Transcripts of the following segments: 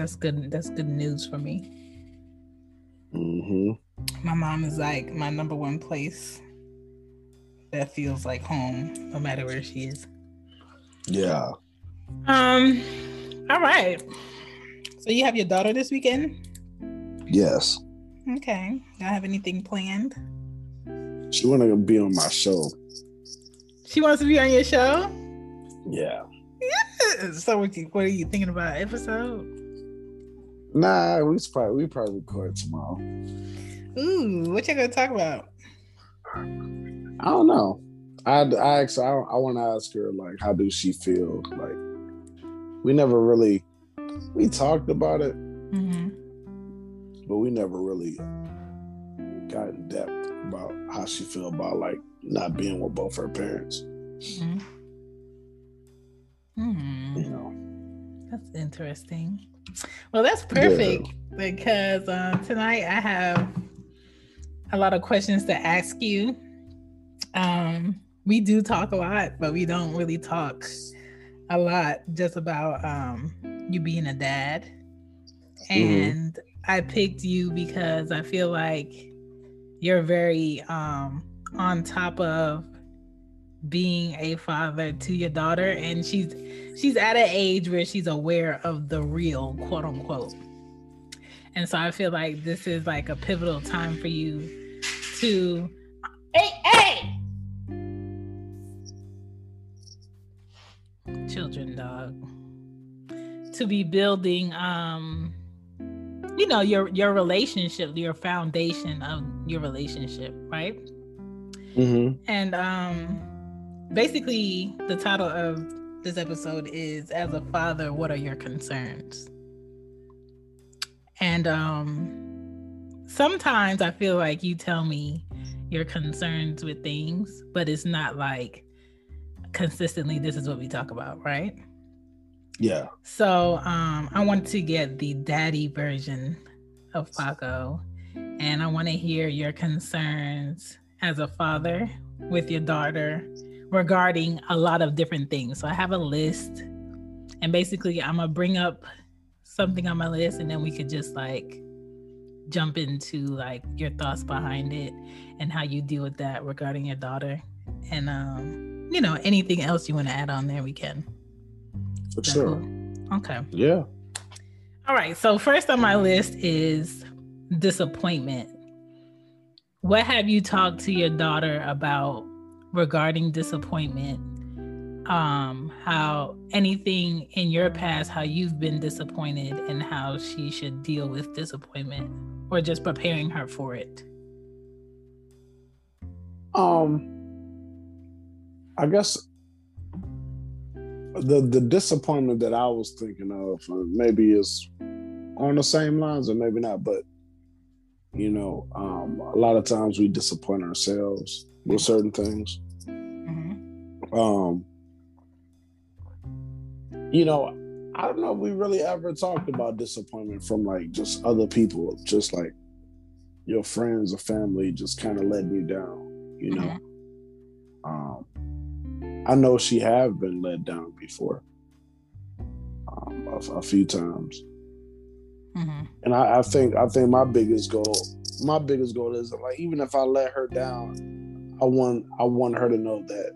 that's good. That's good news for me. Mm-hmm. My mom is like my number one place that feels like home, no matter where she is. Yeah. Um. All right. So you have your daughter this weekend? Yes. Okay. Y'all have anything planned? She wanted to be on my show. She wants to be on your show. Yeah. So what, you, what are you thinking about episode? Nah, we probably we probably record tomorrow. Ooh, what you gonna talk about? I don't know. I I asked, I, I want to ask her like how do she feel? Like we never really we talked about it, Mm-hmm. but we never really got in depth about how she feel about like not being with both her parents. Mm-hmm. Hmm. You know. That's interesting. Well, that's perfect because uh, tonight I have a lot of questions to ask you. Um, we do talk a lot, but we don't really talk a lot just about um, you being a dad. And I picked you because I feel like you're very um, on top of being a father to your daughter and she's she's at an age where she's aware of the real quote unquote. And so i feel like this is like a pivotal time for you to hey hey! Children dog. To be building um you know your your relationship your foundation of your relationship right? Mm-hmm. and um basically the title of this episode is as a father what are your concerns and um sometimes i feel like you tell me your concerns with things but it's not like consistently this is what we talk about right Yeah. so um i want to get the daddy version of paco and i want to hear your concerns as a father with your daughter regarding a lot of different things. So I have a list, and basically, I'm gonna bring up something on my list, and then we could just like jump into like your thoughts behind it and how you deal with that regarding your daughter, and um, you know, anything else you want to add on there, we can. For sure. cool? Okay. Yeah. All right. So first on my list is disappointment. What have you talked to your daughter about regarding disappointment? Um, how anything in your past, how you've been disappointed and how she should deal with disappointment or just preparing her for it. Um I guess the the disappointment that I was thinking of uh, maybe is on the same lines or maybe not, but you know, um, a lot of times we disappoint ourselves with certain things. Mhm. Um, you know, I don't know if we really ever talked about disappointment from like just other people, just like your friends or family just kind of letting you down, you know. Um, I know she have been let down before, um, a, a few times, Mhm. and I, I think I think my biggest goal, my biggest goal is like even if I let her down, I want I want her to know that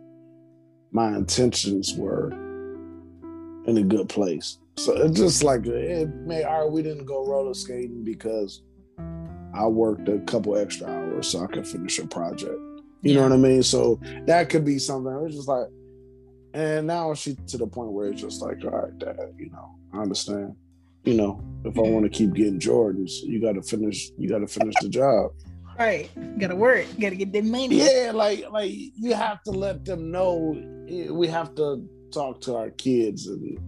my intentions were in a good place. So it's just like eh, it may all right, we didn't go roller skating because I worked a couple extra hours so I could finish a project. You know what I mean? So that could be something. It's just like, and now she to the point where it's just like, all right, dad, you know, I understand. You know, if I want to keep getting Jordans, you got to finish. You got to finish the job. Right. Gotta work. Gotta get that money. Yeah, like like you have to let them know. eh, We have to talk to our kids and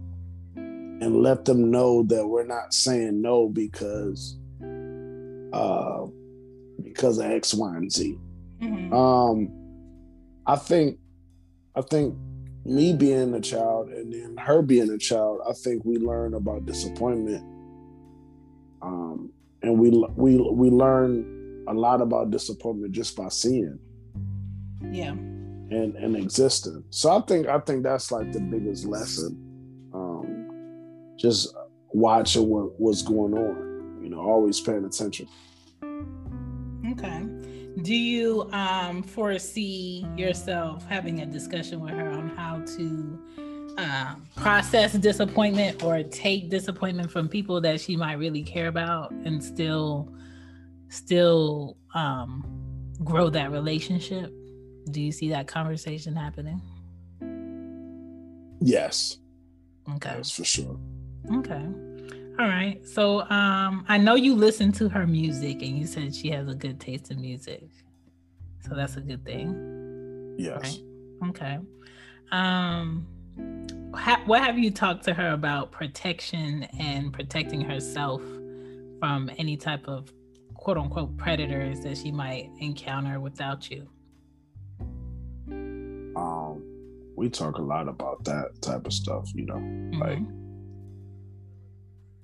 and let them know that we're not saying no because uh because of X, Y, and Z. Mhm. Um, I think, I think me being a child and then her being a child, I think we learn about disappointment. Um, and we we we learn a lot about disappointment just by seeing Yeah. and and existing. So I think I think that's like the biggest lesson. Um, just watching what what's going on. You know, always paying attention. Okay. Do you um, foresee yourself having a discussion with her on how to uh, process disappointment or take disappointment from people that she might really care about and still still um, grow that relationship? Do you see that conversation happening? Yes. Okay. That's for sure. Okay. All right. So um I know you listen to her music and you said she has a good taste in music. So that's a good thing. Yes. Right? Okay. Um ha- what have you talked to her about protection and protecting herself from any type of quote unquote predators that she might encounter without you? Um we talk a lot about that type of stuff, you know. Mm-hmm. Like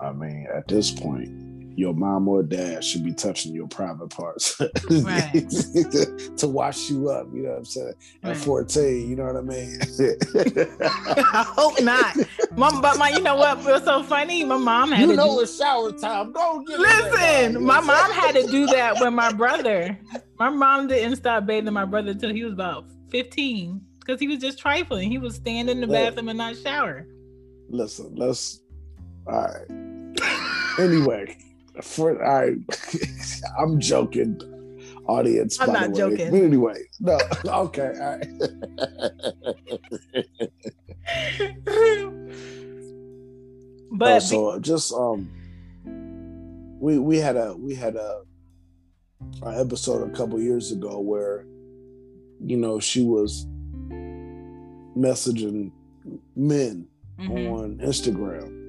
I mean, at this point, your mom or dad should be touching your private parts right. to wash you up. You know what I'm saying? Right. At 14, you know what I mean? I hope not. Mom, but my, you know what it was so funny? My mom had you to know do, it's shower time. Don't get listen. My mom had to do that with my brother. My mom didn't stop bathing my brother until he was about 15 because he was just trifling. He was standing in the bathroom and not shower. Listen, let's. All right anyway, for I, I'm joking, audience. I'm not joking. But anyway, no, okay, all right. but uh, so just um, we we had a we had a, a episode a couple years ago where, you know, she was messaging men mm-hmm. on Instagram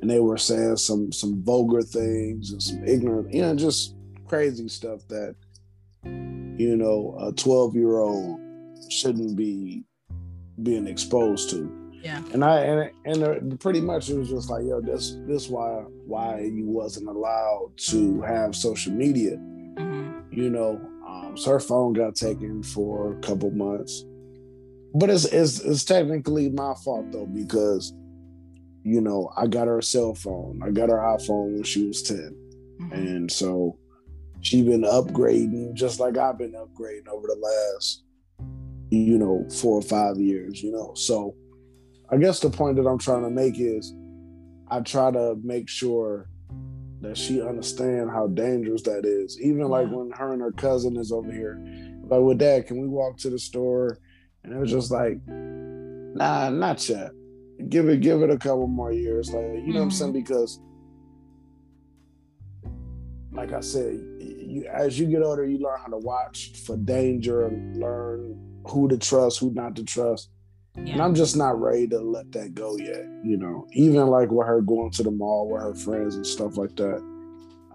and they were saying some some vulgar things and some ignorant, you know, just crazy stuff that you know a 12 year old shouldn't be being exposed to. Yeah. And I and and pretty much it was just like, yo, this this why why you wasn't allowed to have social media. Mm-hmm. You know, um, so her phone got taken for a couple months. But it's, it's it's technically my fault though because you know, I got her a cell phone. I got her iPhone when she was 10. Mm-hmm. And so she been upgrading just like I've been upgrading over the last, you know, four or five years, you know. So I guess the point that I'm trying to make is I try to make sure that she understand how dangerous that is. Even like when her and her cousin is over here, like with dad, can we walk to the store? And it was just like, nah, not yet give it give it a couple more years like you know mm-hmm. what i'm saying mm-hmm. because like i said you as you get older you learn how to watch for danger and learn who to trust who not to trust yeah. and i'm just not ready to let that go yet you know even like with her going to the mall with her friends and stuff like that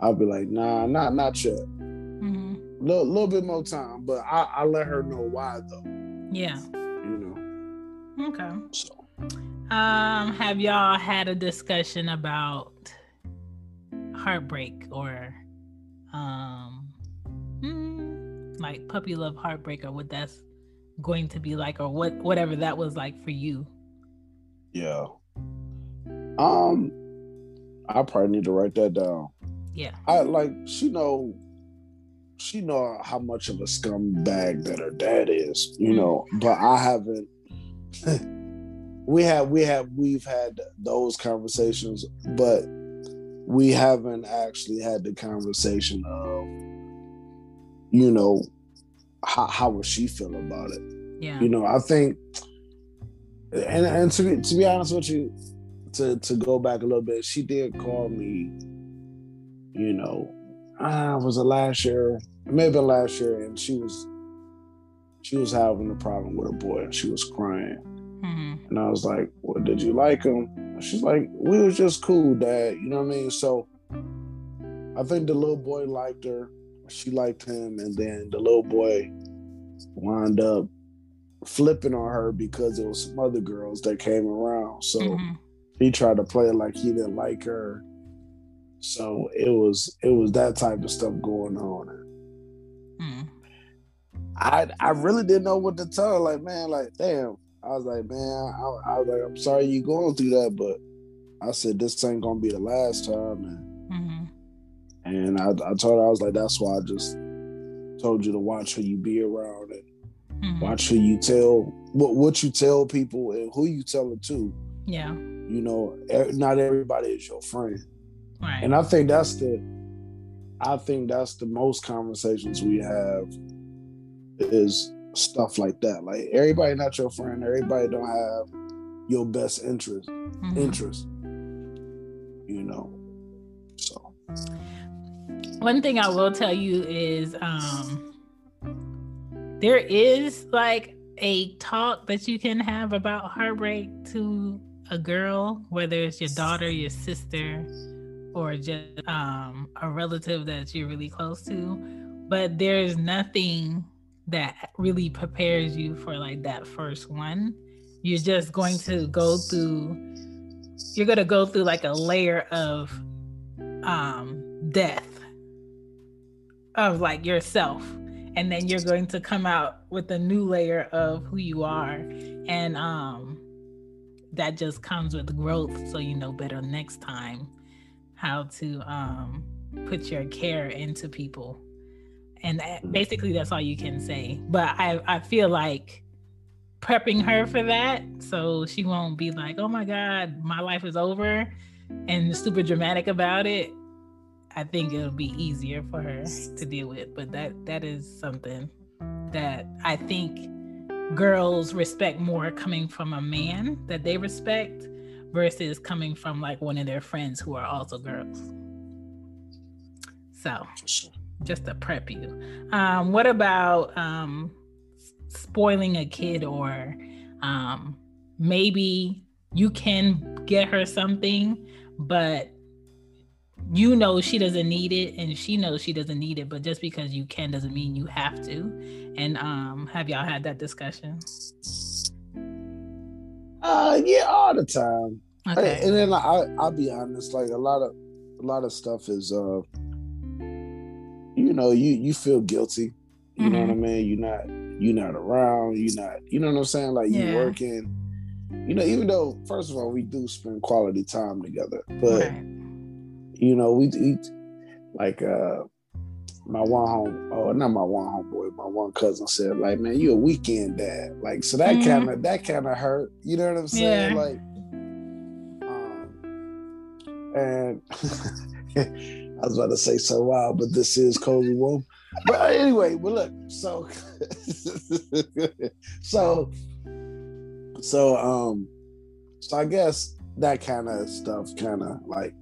i'll be like nah not not yet mm-hmm. little, little bit more time but I, I let her know why though yeah you know okay so um, have y'all had a discussion about heartbreak or um hmm, like puppy love heartbreak or what that's going to be like or what whatever that was like for you? Yeah. Um I probably need to write that down. Yeah. I like she know she know how much of a scumbag that her dad is, you mm. know, but I haven't we have we have we've had those conversations, but we haven't actually had the conversation of you know how how would she feel about it. Yeah. You know, I think and and to be, to be honest with you, to to go back a little bit, she did call me. You know, ah, was it last year? Maybe last year, and she was she was having a problem with a boy, and she was crying. Mm-hmm. And I was like, Well, did you like him? She's like, We was just cool, dad. You know what I mean? So I think the little boy liked her. She liked him. And then the little boy wound up flipping on her because there was some other girls that came around. So mm-hmm. he tried to play it like he didn't like her. So it was it was that type of stuff going on. Mm. I I really didn't know what to tell. Like man, like damn, I was like, man, I, I was like, I'm sorry you going through that, but I said this ain't gonna be the last time, and mm-hmm. and I, I told her I was like, that's why I just told you to watch who you be around and mm-hmm. watch who you tell what what you tell people and who you tell it to. Yeah, you know, not everybody is your friend, right? And I think that's the, I think that's the most conversations we have is stuff like that. Like everybody not your friend. Everybody don't have your best interest. Mm-hmm. Interest. You know. So. One thing I will tell you is um there is like a talk that you can have about heartbreak to a girl, whether it's your daughter, your sister, or just um, a relative that you're really close to. But there's nothing that really prepares you for like that first one. You're just going to go through you're going to go through like a layer of um death of like yourself. And then you're going to come out with a new layer of who you are. And um that just comes with growth so you know better next time how to um put your care into people and mm. basically that's all you can say. But i i feel like prepping her for that so she won't be like oh my god my life is over and super dramatic about it i think it'll be easier for her to deal with. But that that is something that i think girls respect more coming from a man that they respect versus coming from like one of their friends who are also girls. So just to prep you. Um, what about um, spoiling a kid or um, maybe you can get her something, but you know she doesn't need it and she knows she doesn't need it, but just because you can doesn't mean you have to. And um, have y'all had that discussion? Uh, yeah, all the time. Okay. And then I, I'll be honest, like a lot of a lot of stuff is uh you know, you you feel guilty. You mm-hmm. know what I mm-hmm. mean? You're not you're not around. You're not. You know what I'm saying? Like yeah. you're working. You know, even though first of all we do spend quality time together, but right. you know we, we like uh my one home oh not my one homeboy my one cousin said like man you a weekend dad like so that mm-hmm. kind of that kind of hurt you know what i'm saying yeah. like um and I was about to say so wild, but this is cozy womb. But anyway, but look, so so so um so I guess that kind of stuff kind of like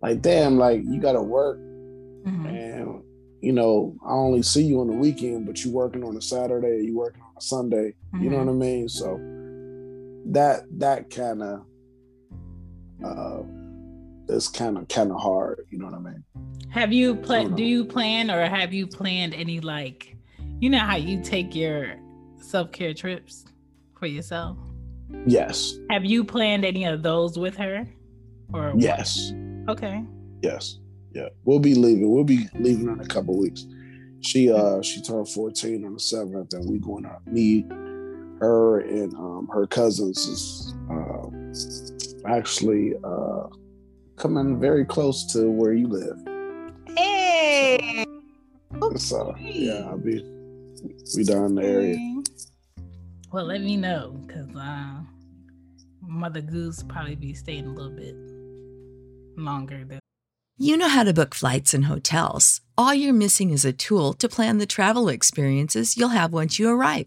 like damn, like you gotta work mm-hmm. and you know, I only see you on the weekend, but you working on a Saturday, you working on a Sunday. Mm-hmm. You know what I mean? So that that kind of uh it's kind of kind of hard. You know what I mean? Have you planned? Do you plan or have you planned any like, you know how you take your self care trips for yourself? Yes. Have you planned any of those with her? Or yes. What? Okay. Yes. Yeah. We'll be leaving. We'll be leaving in a couple weeks. She uh she turned 14 on the 7th and we're going to meet her and um her cousins is uh actually uh coming very close to where you live. Hey. So yeah, I'll be we down the area. Well, let me know because uh, Mother Goose probably be staying a little bit longer than. You know how to book flights and hotels. All you're missing is a tool to plan the travel experiences you'll have once you arrive.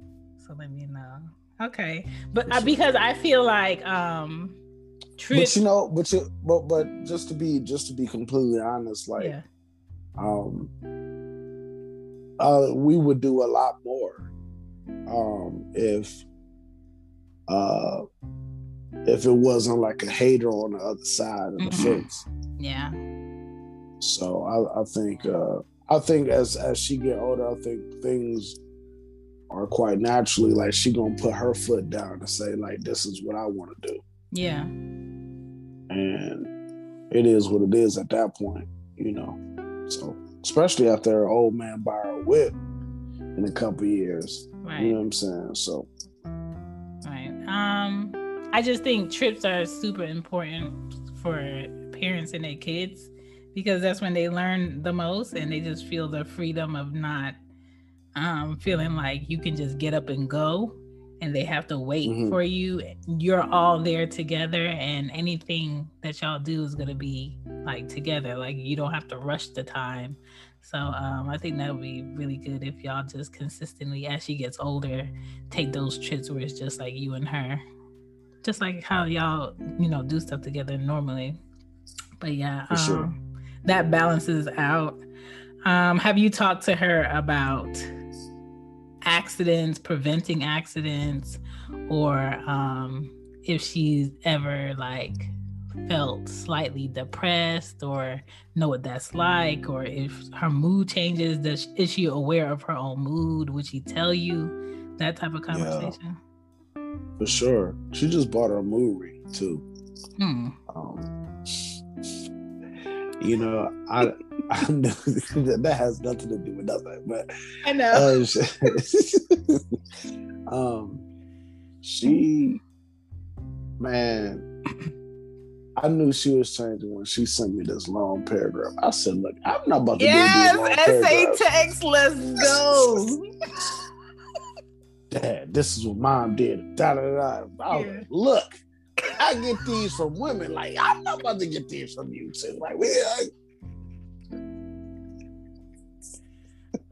So let me know. Okay. But uh, because I feel like um Trip, But you know, but you but but just to be just to be completely honest, like yeah. um uh we would do a lot more um if uh if it wasn't like a hater on the other side of the Mhm. fence. Yeah. So I, I think uh I think as as she get older, I think things are quite naturally like she gonna put her foot down and say like this is what I want to do, Yeah. and it is what it is at that point, you know. So especially after her old man buy her a whip in a couple years, Right. you know what I'm saying? So Right. Um, I just think trips are super important for parents and their kids because that's when they learn the most and they just feel the freedom of not um feeling like you can just get up and go and they have to wait Mhm. for you. You're all there together and anything that y'all do is gonna be like together. Like you don't have to rush the time. So um, I think that would be really good if y'all just consistently, as she gets older, take those trips where it's just like you and her, just like how y'all, you know, do stuff together normally. But yeah, For sure. um, that balances out. Um, have you talked to her about accidents, preventing accidents, or um, if she's ever like felt slightly depressed or know what that's like or if her mood changes does is she aware of her own mood? Would she tell you? That type of conversation? For sure, she just bought her a movie too. hmm. Um, you know, I, I know that has nothing to do with nothing, but i know uh, she, um, she, man, I knew she was changing when she sent me this long paragraph. I said, "Look, I'm not about to yes do these long essay paragraphs. text let's go Dad, this is what mom did. Da da da. I was Yeah. like, look, I get these from women. Like I'm not about to get these from you too. Like we. I,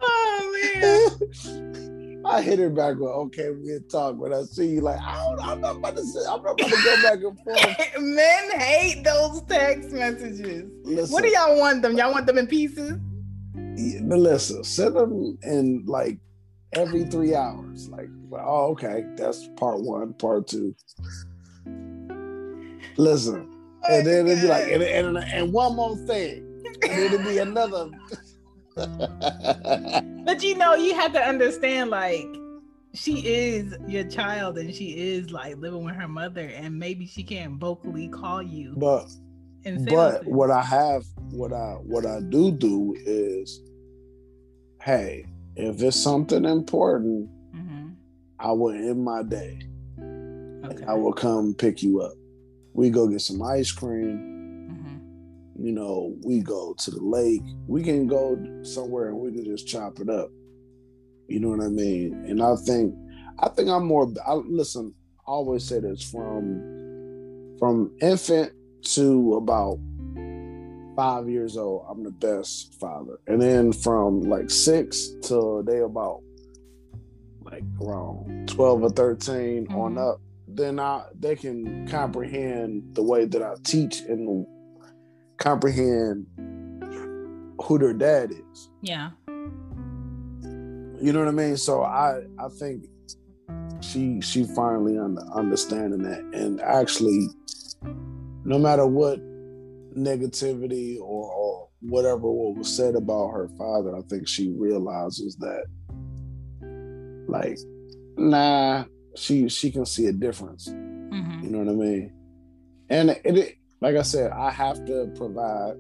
oh man I hit her back with, okay, we can talk. But I see you like, I don't, I'm not about to say, I'm not about to go back and forth. men hate those text messages Listen, what do y'all want them y'all want them in pieces yeah, listen, send them in like every three hours. Like, well, oh, okay, that's part one, part two. Listen, and then it'd be like, and, and, and one more thing, and then it'd be another. But you know, you have to understand, like, she is your child and she is like living with her mother, and maybe she can't vocally call you but but things. what I have, what I what I do do is, hey, if it's something important, Mhm. I will end my day. Okay. I will come pick you up. We go get some ice cream. You know, we go to the lake. We can go somewhere and we can just chop it up. You know what I mean? And I think, I think I'm more. I listen. I always say this from from infant to about five years old. I'm the best father, and then from like six till they about like around twelve or 13 on Mhm. up then I they can comprehend the way that I teach and comprehend who their dad is. Yeah. You know what I mean? So I I think she she finally under, understanding that and actually no matter what negativity or, or whatever what was said about her father, I think she realizes that like nah she she can see a difference. Mm-hmm. You know what I mean? And it, it like I said, I have to provide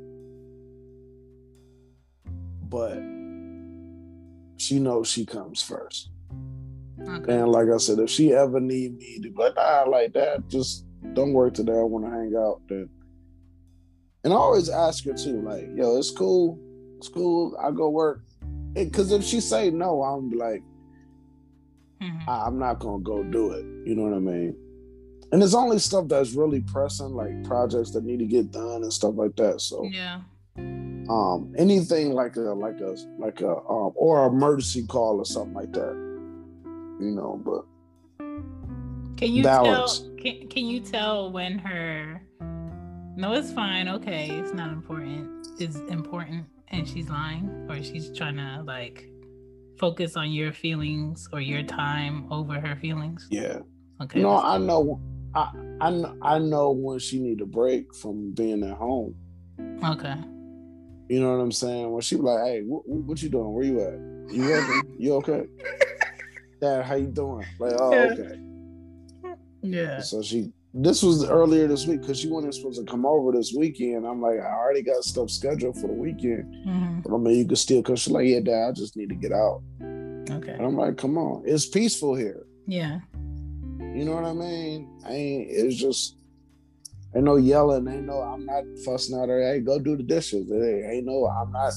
but she knows she comes first. Okay. And like I said, if she ever need me to be like, nah, like that, just don't work today. I want to hang out. Then, and I always ask her too, like, yo, it's cool, it's cool. I go work. Because if she say no, I'm like, mm-hmm. I'm not gonna go do it. You know what I mean? And it's only stuff that's really pressing, like projects that need to get done and stuff like that. So yeah um, anything like a like a like a um, or emergency call or something like that. You know, but can you balance. tell? Can, can you tell when her? No, it's fine. Okay, it's not important. Is important, and she's lying, or she's trying to like focus on your feelings or your time over her feelings. Yeah. Okay. No, I know. I I I know when she need a break from being at home. Okay. You know what I'm saying? When she be like, "Hey, what, what you doing? Where you at? You working? You okay? Dad, how you doing?" Like, oh, yeah. okay. Yeah. So she. This was earlier this week because she wasn't supposed to come over this weekend. I'm like, I already got stuff scheduled for the weekend. Mm-hmm. But I mean, you could still come. She's like, Yeah, Dad, I just need to get out. Okay. And I'm like, Come on, it's peaceful here. Yeah. You know what I mean? I ain't. It's just Ain't no yelling. Ain't no. I'm not fussing at her. Hey, go do the dishes. ain't no. I'm not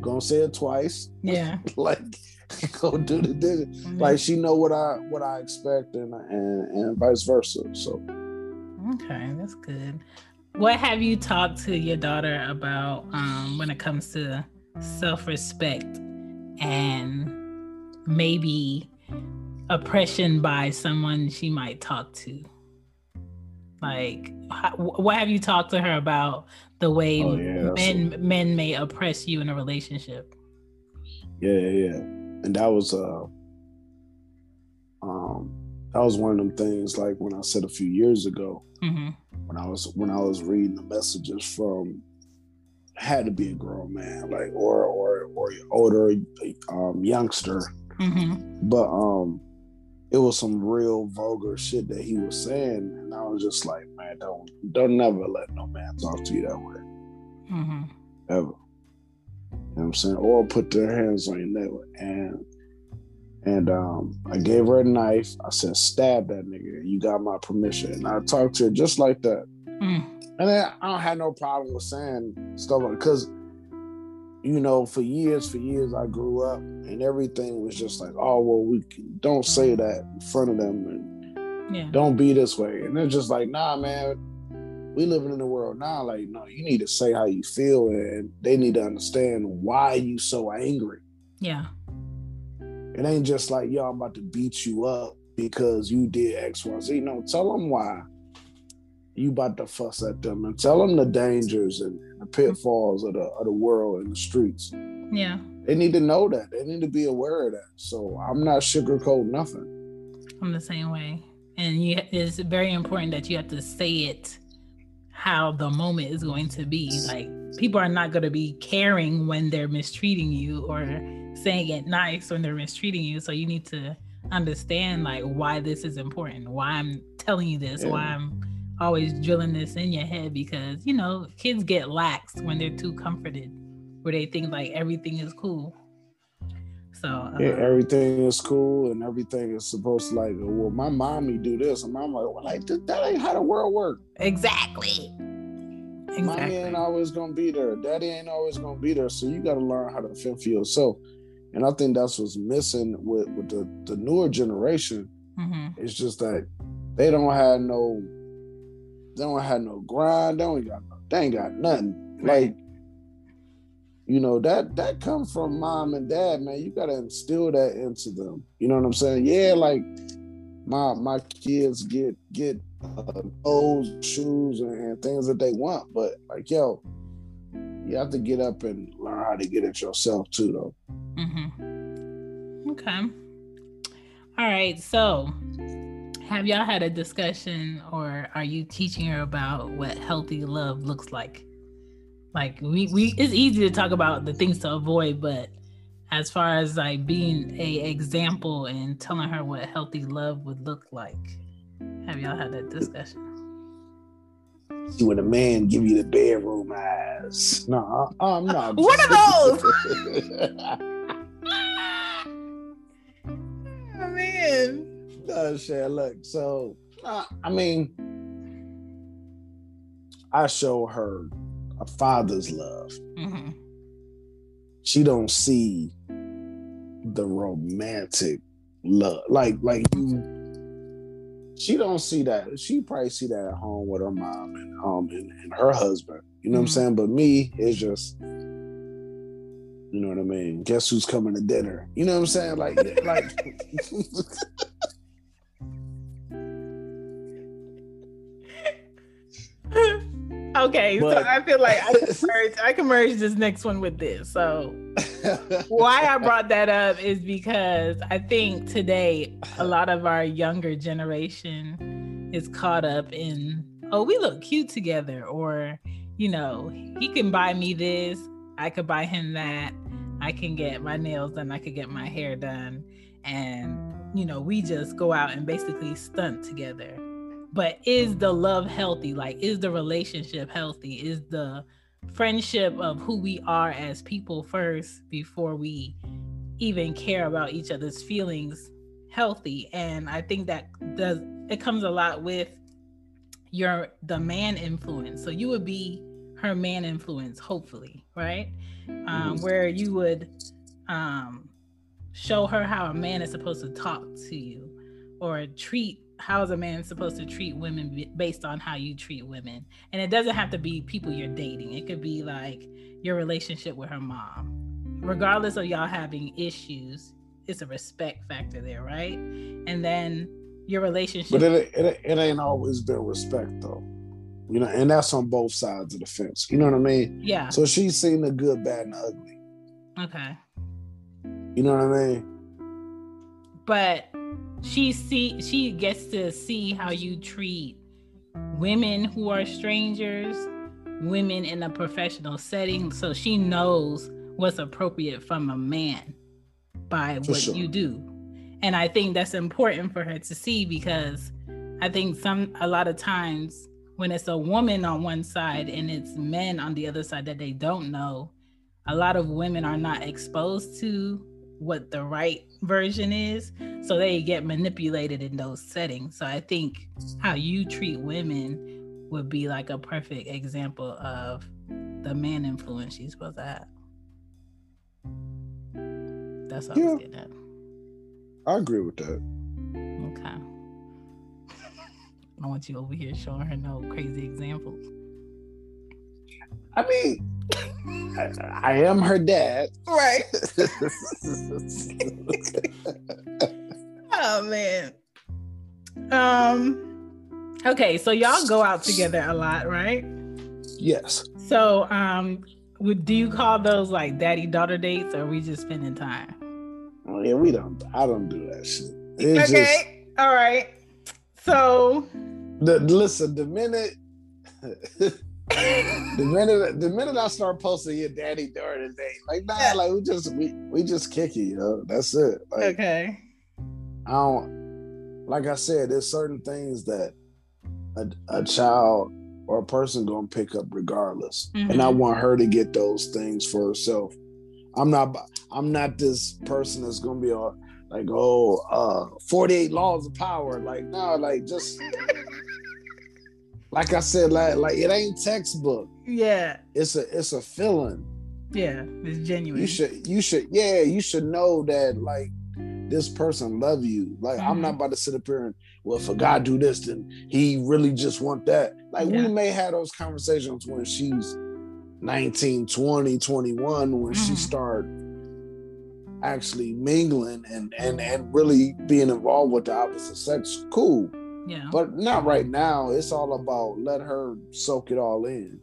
gonna say it twice. Yeah. like go do the dishes. Mm-hmm. Like she know what I what I expect and and and vice versa. So. Okay, that's good. What have you talked to your daughter about um, when it comes to self-respect and maybe oppression by someone she might talk to? Like, how, what have you talked to her about the way oh, yeah, men men may oppress you in a relationship? Yeah, yeah, yeah. And that was uh, um, that was one of them things. Like when I said a few years ago, mm-hmm. when I was when I was reading the messages from had to be a grown man, like or or or older um, youngster. Mm-hmm. But um, it was some real vulgar shit that he was saying, and I was just like, man, don't don't never let no man talk to you that way, mm-hmm. ever. You know what I'm saying? Or put their hands on your neck. And and um, I gave her a knife. I said, stab that nigga. You got my permission. And I talked to her just like that. Mm. And then I don't have no problem with saying stuff like because you know, for years, for years, I grew up and everything was just like, oh, well, we don't say that in front of them and yeah. don't be this way. And they're just like, nah, man, we living in the world now. Like, no, you need to say how you feel and they need to understand why you so angry. Yeah. It ain't just like, yo, I'm about to beat you up because you did X, Y, Z. No, tell them why you about to fuss at them and tell them the dangers and the pitfalls of the of the world and the streets. Yeah. They need to know that. They need to be aware of that. So I'm not sugarcoating nothing. I'm the same way. And you, it's very important that you have to say it how the moment is going to be. Like people are not going to be caring when they're mistreating you or saying it nice when they're mistreating you. So you need to understand like why this is important, why I'm telling you this, yeah. why I'm always drilling this in your head because you know kids get lax when they're too comforted where they think like everything is cool. So uh, yeah, everything is cool and everything is supposed to like well my mommy do this and i'm like well like that ain't how the world work. Exactly. Exactly mommy ain't always gonna be there. Daddy ain't always gonna be there. So you got to learn how to fend for yourself. And i think that's what's missing with with the, the newer generation mm-hmm. it's just that they don't have no they don't have no grind. They don't got they ain't got nothing. Like, you know, that that comes from mom and dad, man. You gotta instill that into them. You know what I'm saying? Yeah, like my my kids get get uh, clothes, shoes, and, and things that they want, but like yo, you have to get up and learn how to get it yourself too, though. Mm-hmm. Okay. All right. So, have y'all had a discussion or are you teaching her about what healthy love looks like? Like we we it's easy to talk about the things to avoid, but as far as like being a example and telling her what healthy love would look like, have y'all had that discussion? See when a man give you the bedroom eyes. No, I'm not. What are those? oh man. No, shit. Look, so uh, I mean, I show her a father's love. Mm-hmm. She don't see the romantic love, like like you. She don't see that. She probably see that at home with her mom and um and, and her husband. You know what I'm Mhm. saying? But me, it's just. You know what I mean? Guess who's coming to dinner? You know what I'm saying? Like, like okay, But- so I feel like I can, merge, I can merge this next one with this. So why I brought that up is because I think today a lot of our younger generation is caught up in, oh, we look cute together, or you know, he can buy me this, I could buy him that, I can get my nails done, I could get my hair done, and you know, we just go out and basically stunt together. But is the love healthy? Like, is the relationship healthy? Is the friendship of who we are as people first before we even care about each other's feelings healthy and i think that does it comes a lot with your the man influence so you would be her man influence hopefully right um, Mhm. where you would um, show her how a man is supposed to talk to you or treat how is a man supposed to treat women based on how you treat women and it doesn't have to be people you're dating it could be like your relationship with her mom regardless of y'all having issues it's a respect factor there right and then your relationship But it, it it ain't always been respect though, you know, and that's on both sides of the fence. You know what I mean? yeah So she's seen the good, bad, and ugly. okay You know what I mean? but she see she gets to see how you treat women who are strangers women in a professional setting so she knows what's appropriate from a man by For what sure. you do and i think that's important for her to see because i think some a lot of times when it's a woman on one side and it's men on the other side that they don't know a lot of women are not exposed to what the right version is so they get manipulated in those settings. So i think how you treat women would be like a perfect example of the man influence she's supposed to have. That's i Yeah. was getting at. I agree with that. okay. I want you over here showing her no crazy examples. I mean, I, I am her dad. right oh man um okay so y'all go out together a lot right yes. So, um, would do you call those like daddy daughter dates, or we just spending time? Oh, yeah, we don't. I don't do that shit. It's okay, all right. So, the, listen. The minute, the minute, the minute I start posting your daddy during the day, like nah, Yeah. like we just we we just kick it, yo. That's it. Like, okay, I don't like I said, there's certain things that a, a child or a person gonna pick up regardless. And I Mhm. want her to get those things for herself. I'm not I'm not this person that's gonna be all like, oh, uh 48 laws of power. Like, no, like just like I said, like, like it ain't textbook. yeah, It's a it's a feeling. yeah, it's genuine. You should you should yeah, you should know that like this person love you. Like I'm Mhm. not about to sit up here and well, if a guy do this, then he really just want that. Like Yeah. we may have those conversations when she's 19, 20, 21, when she Mhm. start actually mingling and and and really being involved with the opposite sex. Cool. Yeah, But not right now. It's all about let her soak it all in,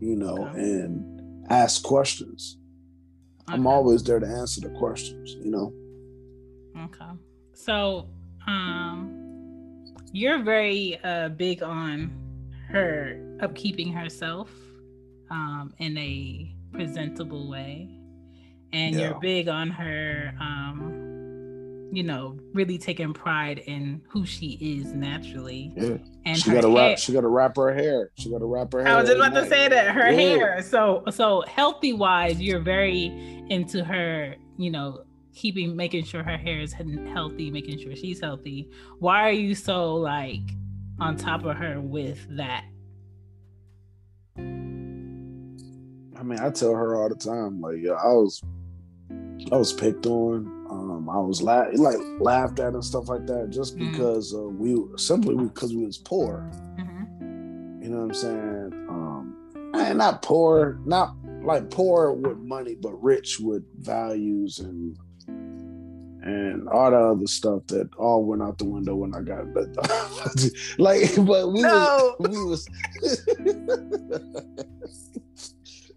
you know, Okay. and ask questions. I'm always there to answer the questions, you know. Okay. So, um, you're very uh, big on her upkeeping herself um, in a presentable way, and yeah. you're big on her, um, you know, really taking pride in who she is naturally. Yeah. And she got to wrap. She got to wrap her hair. She got to wrap her hair. I was just about night. to say that her yeah. hair. So, so healthy wise, you're very into her. You know, keeping making sure her hair is healthy, making sure she's healthy. Why are you so like on top of her with that? I mean, I tell her all the time, like, yeah, I was, I was picked on. Um, I was la- like laughed at and stuff like that, just mm-hmm. because uh, we simply because we was poor. Mm-hmm. You know what I'm saying? Um, and not poor, not like poor with money, but rich with values and and all the other stuff that all went out the window when I got but like but we no. was we was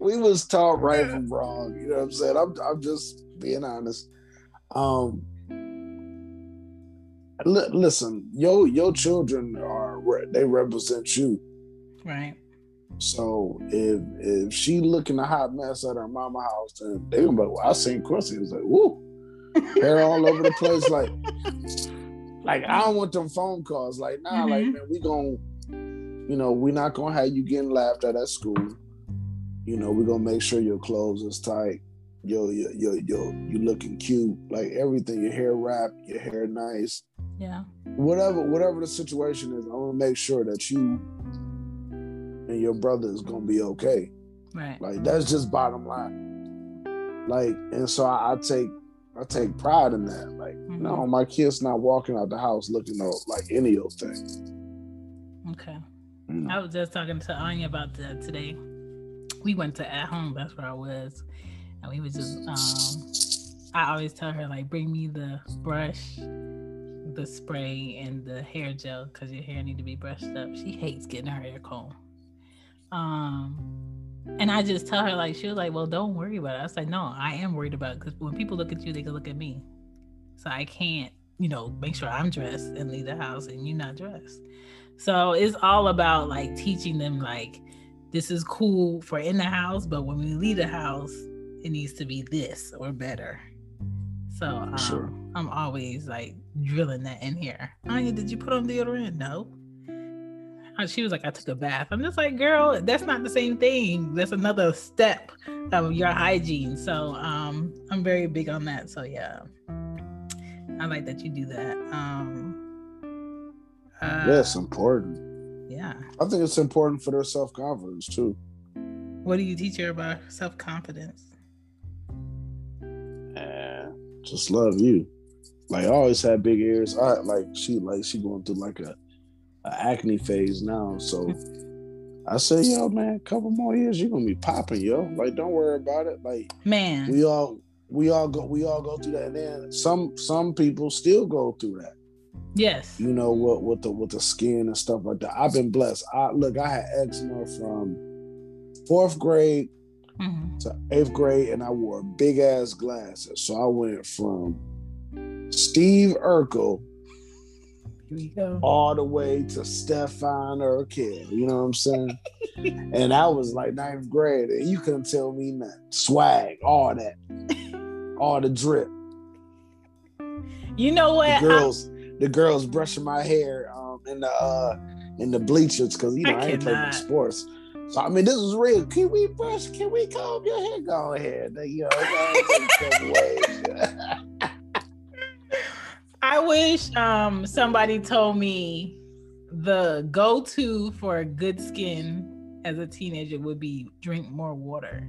we was taught right from wrong, you know what I'm saying? I'm I'm just being honest. Um li- listen, yo your children are they represent you. Right. So if if she looking a hot mess at her mama house, then they gonna be like, well, I seen Quincy. It's like, woo hair all over the place. Like, like I don't want them phone calls. Like, nah, mm-hmm. like man, we going you know, we're not gonna have you getting laughed at at school. You know, we're gonna make sure your clothes is tight. Yo, yo, yo, yo, you looking cute. Like everything, your hair wrapped, your hair nice. Yeah. Whatever, whatever the situation is, I want to make sure that you and your brother is gonna be okay. Right. Like that's just bottom line. Like, and so I, I take I take pride in that. Like, mm-hmm. no, my kid's not walking out the house looking like any old thing. Okay. Mm. I was just talking to Anya about that today. We went to at home, that's where I was. And we would just um I always tell her like bring me the brush, the spray and the hair gel because your hair need to be brushed up. She hates getting her hair combed. Um and I just tell her like she was like, "Well, don't worry about it." I was like, "No, I am worried about it because when people look at you, they can look at me. So I can't, you know, make sure I'm dressed and leave the house and you're not dressed." So it's all about like teaching them like this is cool for in the house, but when we leave the house, it needs to be this or better. So um, sure. I'm always like drilling that in here. Anya, did you put on deodorant? No she was like, I took a bath. I'm just like, girl, that's not the same thing. That's another step of your hygiene. So um, I'm very big on that. So yeah, I like that you do that. Um, uh, yeah, it's important. Yeah, I think it's important for their self confidence too. What do you teach her about self confidence? Just love you. Like I always had big ears. I like she like she going through like a acne phase now. So I say, yo, man, couple more years, you're gonna be popping, yo. Like, don't worry about it. Like, man, we all we all go we all go through that. And then some some people still go through that. Yes. You know what with the with the skin and stuff like that. I've been blessed. I look, I had eczema from fourth grade mm-hmm. to eighth grade, and I wore big ass glasses. So I went from Steve Urkel all the way to Stefan Urkel. You know what I'm saying? and I was like ninth grade, and you couldn't tell me nothing. Swag, all that, all the drip. You know what? The girls, I... the girls brushing my hair um, in the uh, in the bleachers because you know I, I ain't playing sports. So I mean, this is real. Can we brush? Can we comb your hair? Go ahead. You know, I wish um somebody told me the go-to for good skin as a teenager would be drink more water.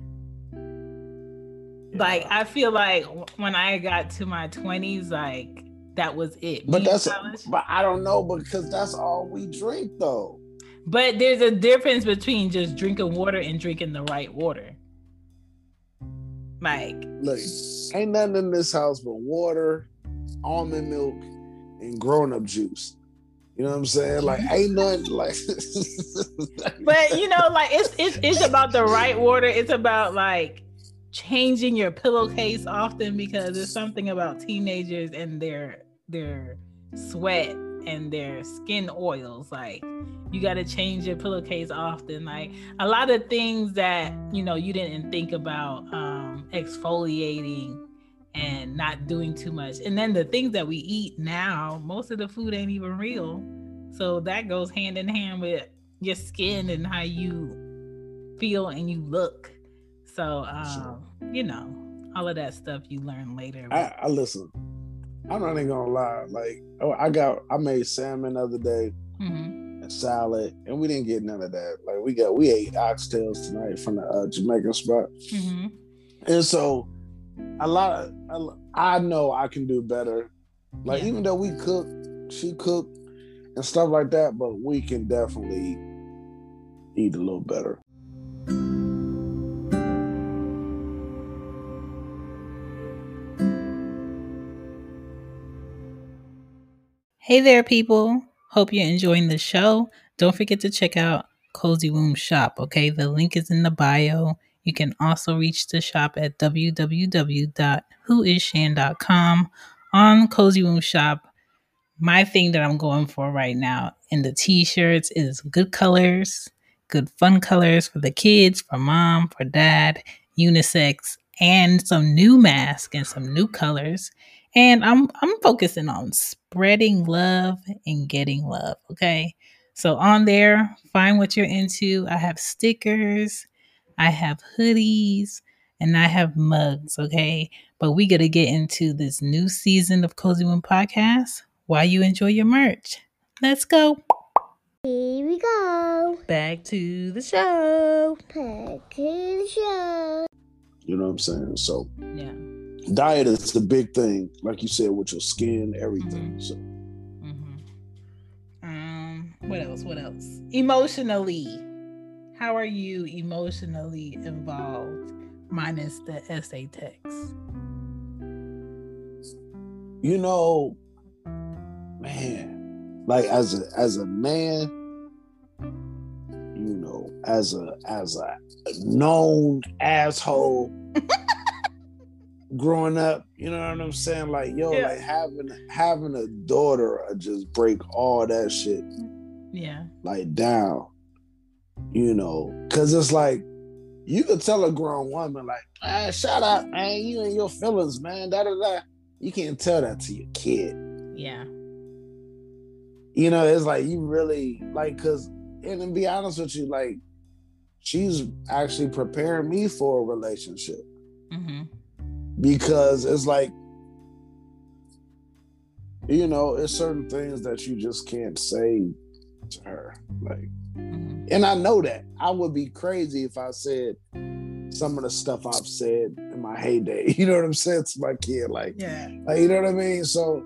Yeah. Like I feel like when I got to my 20s like that was it. But that's but I don't know because that's all we drink though. But there's a difference between just drinking water and drinking the right water. Mike. look, ain't nothing in this house but water, almond milk and grown up juice. You know what I'm saying? Like ain't nothing like But you know, like it's it's it's about the right water. It's about like changing your pillowcase often because there's something about teenagers and their their sweat and their skin oils like you got to change your pillowcase often like a lot of things that you know you didn't think about um exfoliating and not doing too much. And then the things that we eat now most of the food ain't even real. So that goes hand in hand with your skin and how you feel and you look. So um you know all of that stuff you learn later. I, I listen I'm not even gonna lie. Like, oh, I got, I made salmon the other day mm-hmm. and salad, and we didn't get none of that. Like, we got, we ate oxtails tonight from the uh, Jamaican spot, Mm-hmm. and so a lot of, I know I can do better. Like, Yeah. even though we cook, she cook and stuff like that, but we can definitely eat a little better. Hey there, people. Hope you're enjoying the show. Don't forget to check out Cozy Womb Shop, okay? The link is in the bio. You can also reach the shop at www.whoisshan.com on Cozy Womb Shop. My thing that I'm going for right now in the t shirts is good colors, good fun colors for the kids, for mom, for dad, unisex, and some new masks and some new colors and I'm I'm focusing on spreading love and getting love, okay? So on there, find what you're into. I have stickers, I have hoodies, and I have mugs, okay? But we got to get into this new season of Cozy One Podcast while you enjoy your merch. Let's go. Here we go. Back to the show. Back to the show. You know what I'm saying? So Yeah. Diet is the big thing, like you said, with your skin, everything. So hmm Um, what else? What else? Emotionally, how are you emotionally involved, minus the essay text? you know, man, like as a as a man, you know, as a as a known asshole growing up, you know what I'm saying? Like, yo, Yeah. like having having a daughter I just break all that shit Yeah. like down, you know, because it's like you could tell a grown woman like, ah, shut up, man, you and your feelings, man, da da da. You can't tell that to your kid. Yeah. You know, it's like you really like, cause, and to be honest with you, like, she's actually preparing me for a relationship Mm-hmm. Because it's like, you know, it's certain things that you just can't say to her, like. hmm And I know that. I would be crazy if I said some of the stuff I've said in my heyday. You know what I'm saying to my kid? Like, Yeah. like you know what I mean? So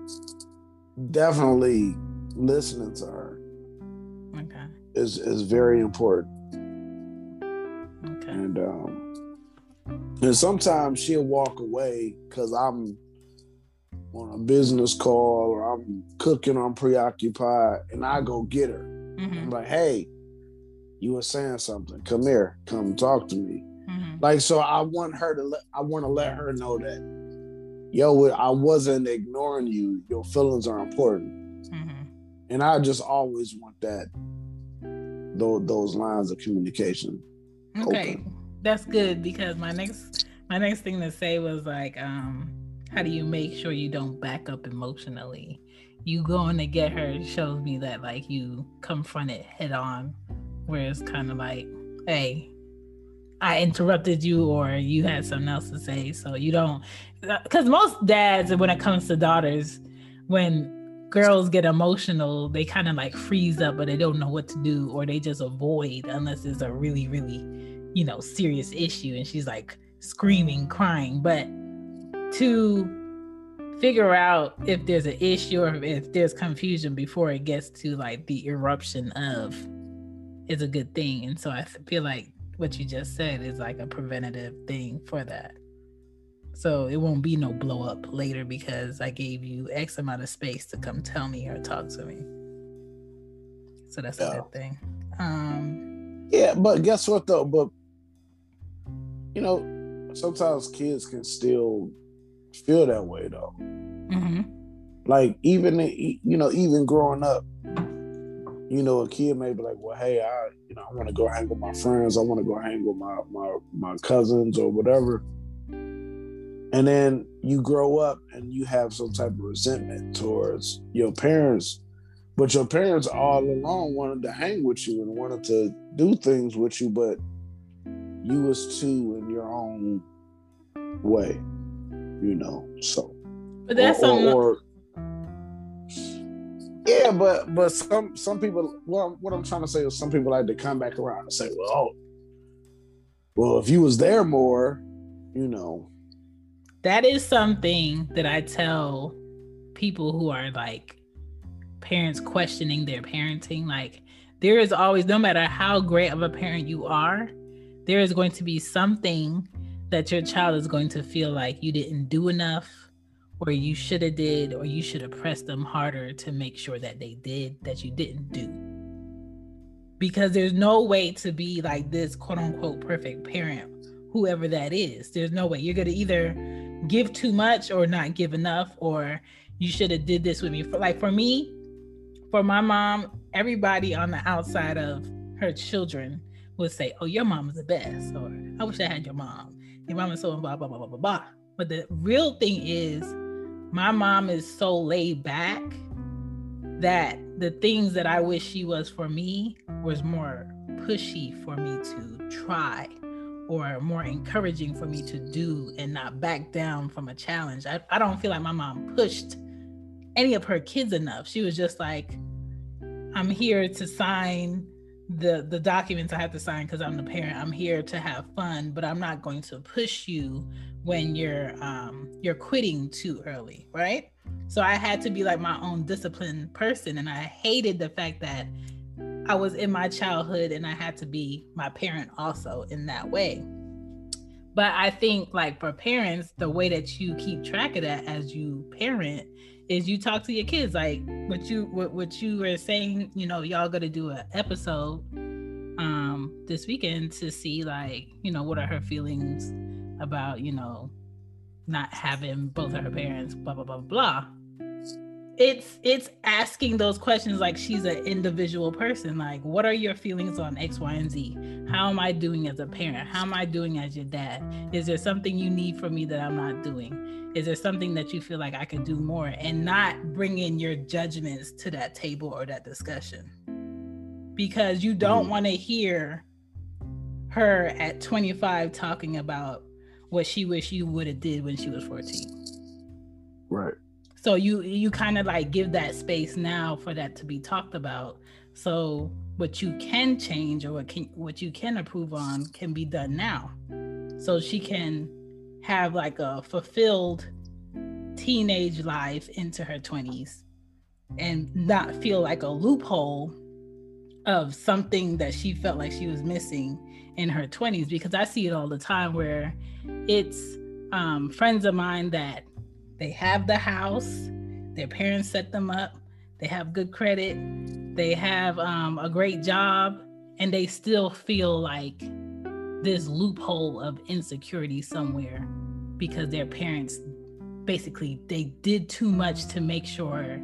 definitely listening to her Okay. is is very important. Okay. And um and sometimes she'll walk away because I'm on a business call or I'm cooking, I'm preoccupied, and I go get her. hmm I'm like, hey, you were saying something. Come here. Come talk to me. hmm Like, so I want her to let I want to let her know that, yo, I wasn't ignoring you. Your feelings are important. hmm And I just always want that those, those lines of communication. Okay. Open. That's good because my next my next thing to say was like, um, how do you make sure you don't back up emotionally? You going to get her shows me that like you confront it head on, where it's kind of like, hey, I interrupted you or you had something else to say. So you don't, because most dads, when it comes to daughters, when girls get emotional, they kind of like freeze up, but they don't know what to do, or they just avoid unless it's a really, really, you know, serious issue. And she's like screaming, crying. But to figure out if there's an issue or if there's confusion before it gets to like the eruption of is a good thing. And so I feel like what you just said is like a preventative thing for that. So it won't be no blow up later because I gave you X amount of space to come tell me or talk to me. So that's a good thing. Um Yeah, but guess what though? But you know, sometimes kids can still feel that way though. Mm-hmm. Like even you know, even growing up, you know, a kid may be like, "Well, hey, I you know, I want to go hang with my friends. I want to go hang with my my my cousins or whatever." And then you grow up and you have some type of resentment towards your parents, but your parents all along wanted to hang with you and wanted to do things with you, but you was too in your own way, you know. So, but that's or, something. or, yeah, but but some some people. Well, what I'm trying to say is some people like to come back around and say, well, oh, well, if you was there more, you know. That is something that I tell people who are like parents questioning their parenting. Like, there is always, no matter how great of a parent you are, there is going to be something that your child is going to feel like you didn't do enough or you should have did or you should have pressed them harder to make sure that they did that you didn't do. Because there's no way to be like this quote unquote perfect parent whoever that is. There's no way. You're going to either give too much or not give enough or you should have did this with me. For like for me for my mom everybody on the outside of her children would say, "Oh, your mom is the best," or "I wish I had your mom." Your mom is so blah blah blah blah blah blah. But the real thing is, my mom is so laid back that the things that I wish she was for me was more pushy for me to try or more encouraging for me to do and not back down from a challenge. I, I don't feel like my mom pushed any of her kids enough. She was just like, I'm here to sign the the documents I have to sign because I'm the parent. I'm here to have fun, but I'm not going to push you when you're um you're quitting too early, right? So I had to be like my own disciplined person and I hated the fact that I was in my childhood and I had to be my parent also in that way. But I think like for parents, the way that you keep track of that as you parent is you talk to your kids like what you what, what you were saying you know y'all gonna do an episode um this weekend to see like you know what are her feelings about you know not having both of her parents blah blah blah blah it's it's asking those questions like she's an individual person. Like what are your feelings on x y and z? How am i doing as a parent? How am i doing as your dad? Is there something you need from me that i'm not doing? Is there something that you feel like i could do more and not bring in your judgments to that table or that discussion? Because you don't mm. want to hear her at 25 talking about what she wish you would have did when she was 14 right so you you kind of like give that space now for that to be talked about. So what you can change or what can what you can approve on can be done now. So she can have like a fulfilled teenage life into her 20s and not feel like a loophole of something that she felt like she was missing in her 20s because I see it all the time where it's um, friends of mine that they have the house, their parents set them up, they have good credit, they have um, a great job, and they still feel like this loophole of insecurity somewhere because their parents basically they did too much to make sure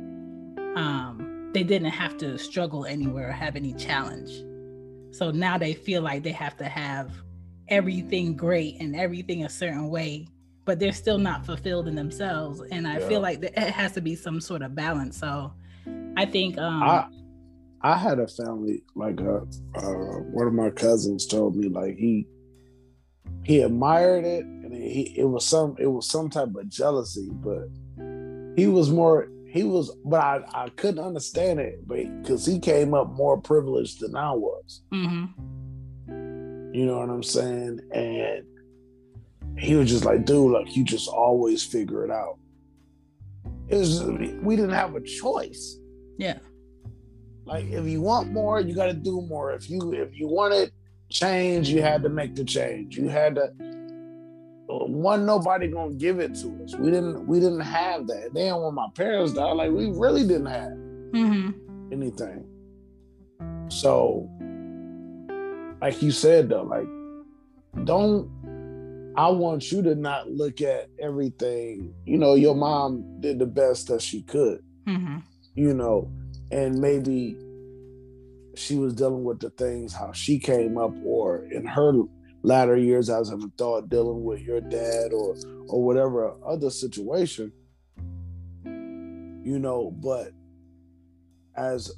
um, they didn't have to struggle anywhere or have any challenge. So now they feel like they have to have everything great and everything a certain way but they're still not fulfilled in themselves. And I yeah. feel like it has to be some sort of balance. So I think um I, I had a family like uh, uh, one of my cousins told me like he he admired it and he it was some it was some type of jealousy, but he was more he was but I, I couldn't understand it but because he came up more privileged than I was. Mm-hmm. You know what I'm saying? And he was just like, dude, like you just always figure it out. It was we didn't have a choice. Yeah. Like if you want more, you got to do more. If you if you wanted change, you had to make the change. You had to. One nobody gonna give it to us. We didn't. We didn't have that. Then when my parents died, like we really didn't have mm-hmm. anything. So, like you said though, like don't I want you to not look at everything. You know, your mom did the best that she could. Mm-hmm. You know, and maybe she was dealing with the things how she came up, or in her latter years as an adult, dealing with your dad, or or whatever other situation. You know, but as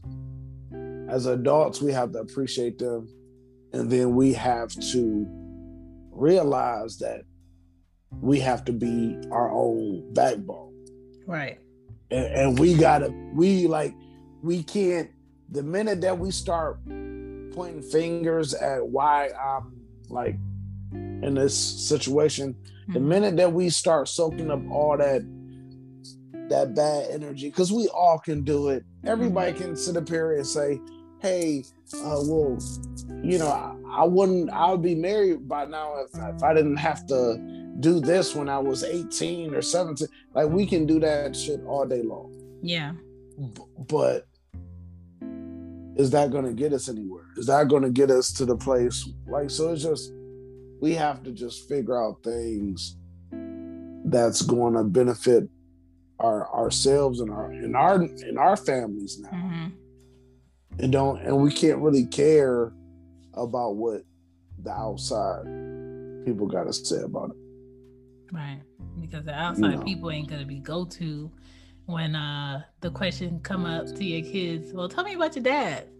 as adults, we have to appreciate them, and then we have to realize that we have to be our own backbone. Right. And, and we gotta, we like, we can't, the minute that we start pointing fingers at why I'm like in this situation, the Mhm. minute that we start soaking up all that that bad energy, because we all can do it. Everybody can sit up here and say, "Hey, uh, well, you know, I, wouldn't. I would be married by now if, if I didn't have to do this when I was 18 or 17." Like we can do that shit all day long, Yeah. B- but is that going to get us anywhere? Is that going to get us to the place? Like, so it's just we have to just figure out things that's going to benefit our ourselves and our in our in our families now hmm and don't and we can't really care about what the outside people got to say about it Right. Because the outside know. people ain't gonna be go to when uh the question come up to your kids. Well, tell me about your dad.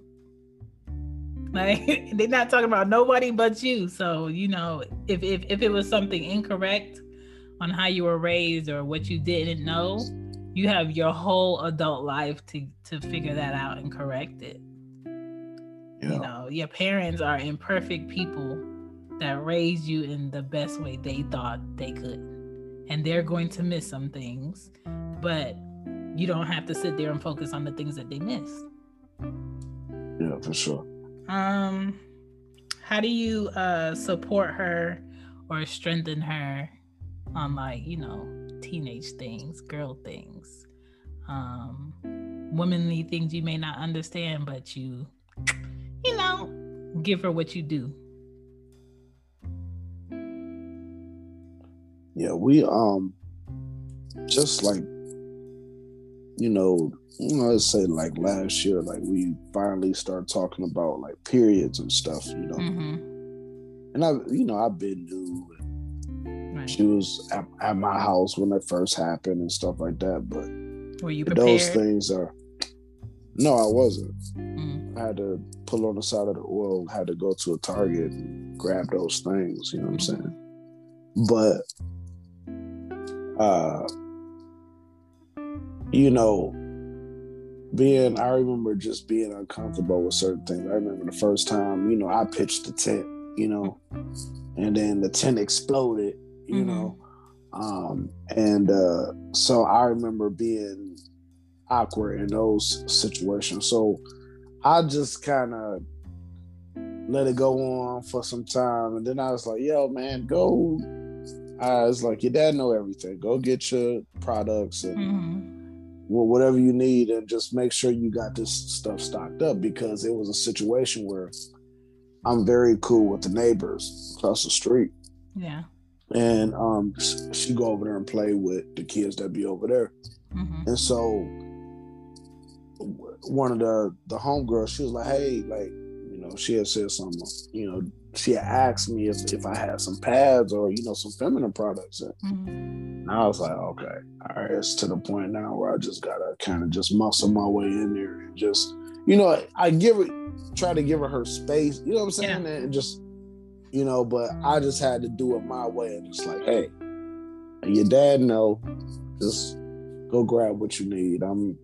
Like they're not talking about nobody but you. So you know, if if if it was something incorrect on how you were raised or what you didn't know, you have your whole adult life to to figure that out and correct it. Yeah. You know, your parents are imperfect people that raised you in the best way they thought they could. And they're going to miss some things, but you don't have to sit there and focus on the things that they missed. yeah for sure Um, how do you uh support her or strengthen her on like, you know, teenage things, girl things, um, womanly things you may not understand, but you, give her what you do. yeah we um just like you know you know let's say like last year like we finally started talking about like periods and stuff you know Mm-hmm. and i you know i've been new Right. she was at, at my house when it first happened and stuff like that but Were you prepared? those things are no i wasn't Mm, I had to pull on the side of the oil, had to go to a Target and grab those things, you know what I'm saying? But uh you know, being I remember just being uncomfortable with certain things. I remember the first time, you know, I pitched the tent, you know, and then the tent exploded, you Mhm. know. Um and uh so I remember being awkward in those situations. So I just kind of let it go on for some time, and then I was like, "Yo, man, go." I was like, "Your dad know everything. Go get your products and mhm, whatever you need, and just make sure you got this stuff stocked up because it was a situation where I'm very cool with the neighbors across the street, Yeah. and um, sh- she go over there and play with the kids that be over there, hmm and so one of the the homegirls, she was like, "Hey, like, you know, she had said something. You know, she had asked me if if I had some pads or you know some feminine products." And hmm I was like, "Okay, all right." It's to the point now where I just gotta kind of just muscle my way in there and just, you know, I give it, try to give her her space. You know what I'm saying? Yeah. And just, you know, but I just had to do it my way and just like, hey, your dad know, just go grab what you need. I'm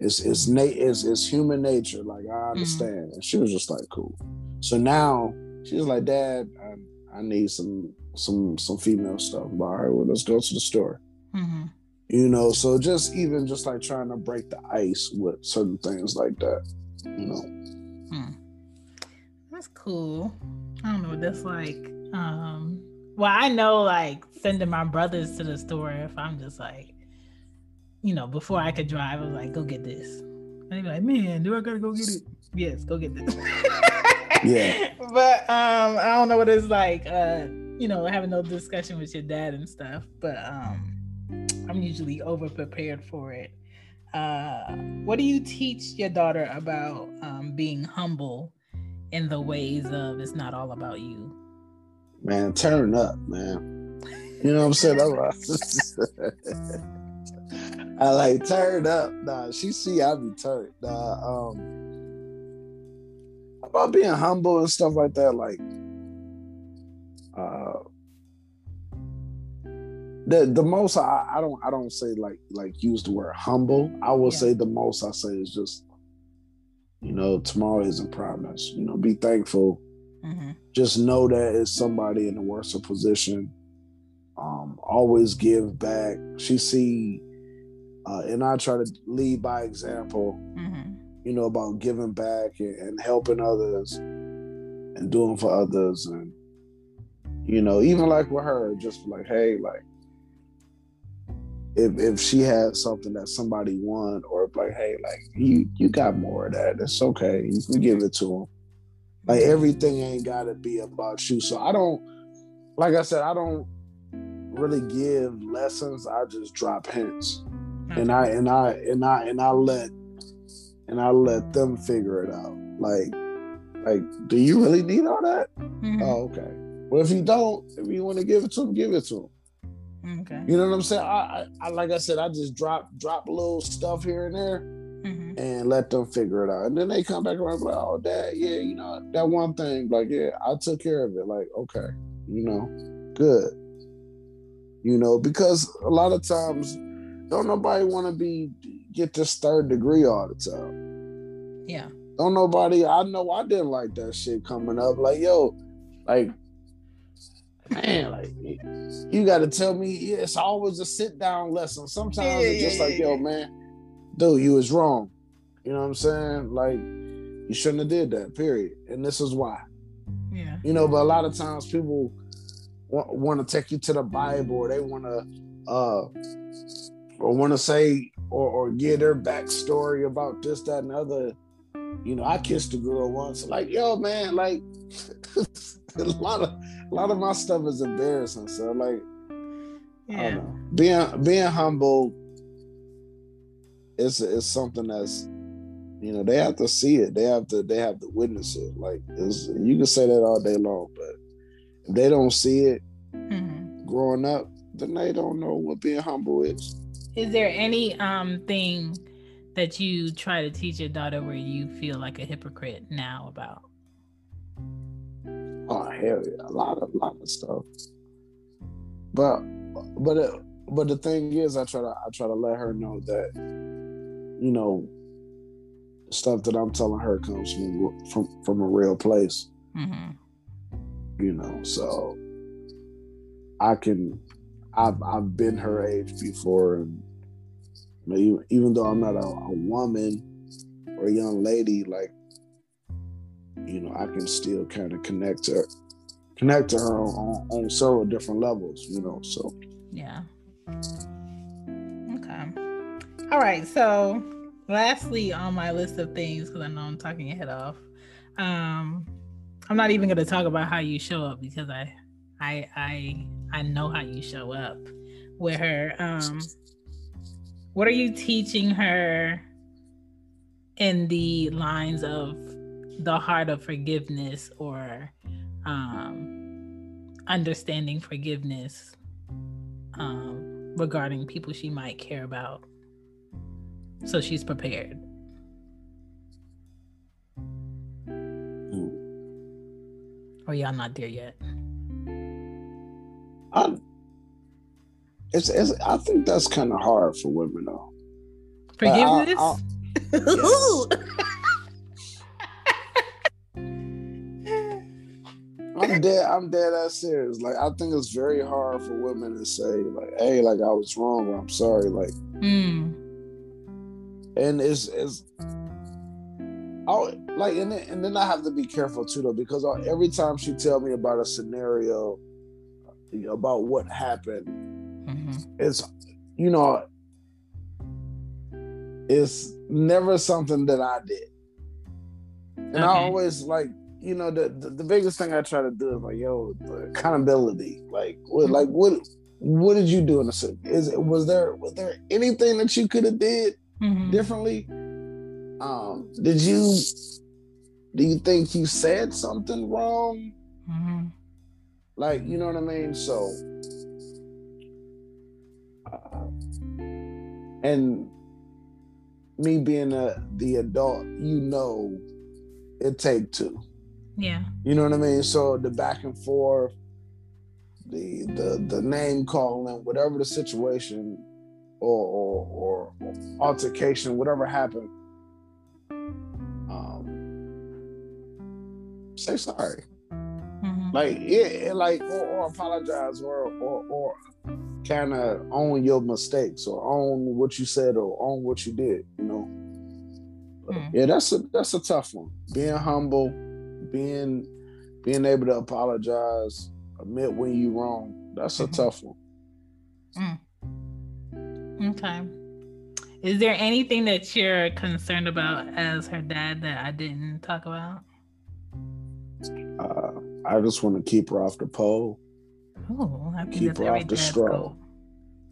it's it's na- it's, it's human nature. Like I understand. And she was just like, cool. So now she's like, Dad, I, I need some some some female stuff. Like, All right, well, let's go to the store. hmm You know, so just even just like trying to break the ice with certain things like that. You know. Hmm. That's cool. I don't know what that's like. Um, well, I know like sending my brothers to the store if I'm just like, you know, before I could drive, I was like, go get this. And they'd be like, man, do I gotta go get it? Yes, go get this. Yeah. But um, I don't know what it's like uh you know, having no discussion with your dad and stuff, but um I'm usually over prepared for it. Uh what do you teach your daughter about um being humble in the ways of it's not all about you? Man, turn up, man. You know what I'm saying? I like turned up. Nah, she see I be turned. Nah, um about being humble and stuff like that, like uh the the most I, I don't I don't say like like use the word humble. I will Yeah. say the most I say is just you know tomorrow isn't promised. You know, be thankful. Mm-hmm. Just know that it's somebody in a worse position. Um, always give back. She see, uh, and I try to lead by example. Mhm. You know about giving back and, and helping others and doing for others. And you know even like with her just like hey like if if she has something that somebody want or like hey like you you got more of that it's okay. You can give it to them like everything ain't got to be about you. So i don't like i said i don't really give lessons. I just drop hints and I and I and I and I let and I let them figure it out. Like, like, do you really need all that? Mhm. Oh, okay. Well, if you don't, if you want to give it to them, give it to them. Okay. You know what I'm saying? I, I, I like I said, I just drop drop a little stuff here and there Mhm. and let them figure it out. And then they come back around like, oh, dad, yeah, you know that one thing, like, yeah, I took care of it. Like, okay, you know, good. You know, because a lot of times, don't nobody want to be get this third degree all the time. Yeah. Don't nobody. I know I didn't like that shit coming up. Like, yo, like, man, like, you got to tell me. Yeah, it's always a sit down lesson. Sometimes Yeah, it's just yeah, like, yo, man, dude, you was wrong. You know what I'm saying? Like, you shouldn't have did that. Period. And this is why. Yeah. You know, but a lot of times people want, want to take you to the Bible, or they want to, uh, or want to say, or or give their backstory about this, that, and other. You know, I kissed a girl once. Like, yo, man, like a lot of a lot of my stuff is embarrassing. So, like, I don't know. Being being humble is is something that's you know they have to see it. They have to they have to witness it. Like it's, you can say that all day long, but if they don't see it Mhm. growing up, then they don't know what being humble is. Is there any um thing that you try to teach your daughter where you feel like a hypocrite now about? Oh hell yeah, a lot of lot of stuff. But but it, but the thing is, I try to I try to let her know that you know stuff that I'm telling her comes from from from a real place. Mm-hmm. You know, so I can I've I've been her age before, and even, though I'm not a, a woman or a young lady, like you know, I can still kind of connect to connect to her on, on, several different levels. You know, so Yeah. Okay. All right. So, lastly, on my list of things, because I know I'm talking your head off, um, I'm not even going to talk about how you show up because I, I, I, I know how you show up with her. Um, what are you teaching her in the lines of the heart of forgiveness or um, understanding forgiveness um, regarding people she might care about. So she's prepared. Or y'all not there yet. I it's, it's I think that's kind of hard for women though. Forgiveness? Ooh. I'm dead. I'm dead ass serious. Like I think it's very hard for women to say like, "Hey, like I was wrong. Or I'm sorry." Like, Mm, and it's it's. Oh, like and then, and then I have to be careful too though because every time she tell me about a scenario about what happened, mhm. it's you know it's never something that I did. And I always like you know, the, the, the biggest thing I try to do is like, yo, accountability. Like, what, like what, what did you do in the Is it was there was there anything that you could have did mm-hmm. differently? Um, did you do you think you said something wrong? Mm-hmm. Like, you know what I mean? So, and me being a the adult, you know, it take two. Yeah. You know what I mean? So the back and forth, the the the name calling, whatever the situation or or, or altercation, whatever happened, um, say sorry. Mm-hmm. Like yeah, like or, or apologize or or or kind of own your mistakes or own what you said or own what you did. You know. Mm. Yeah, that's a that's a tough one. Being humble being being able to apologize, admit when you're wrong, that's a mm-hmm. tough one. Mm. Okay. Is there anything that you're concerned about as her dad that I didn't talk about? Uh, I just want to keep her off the pole. Oh, I keep her off the stroll.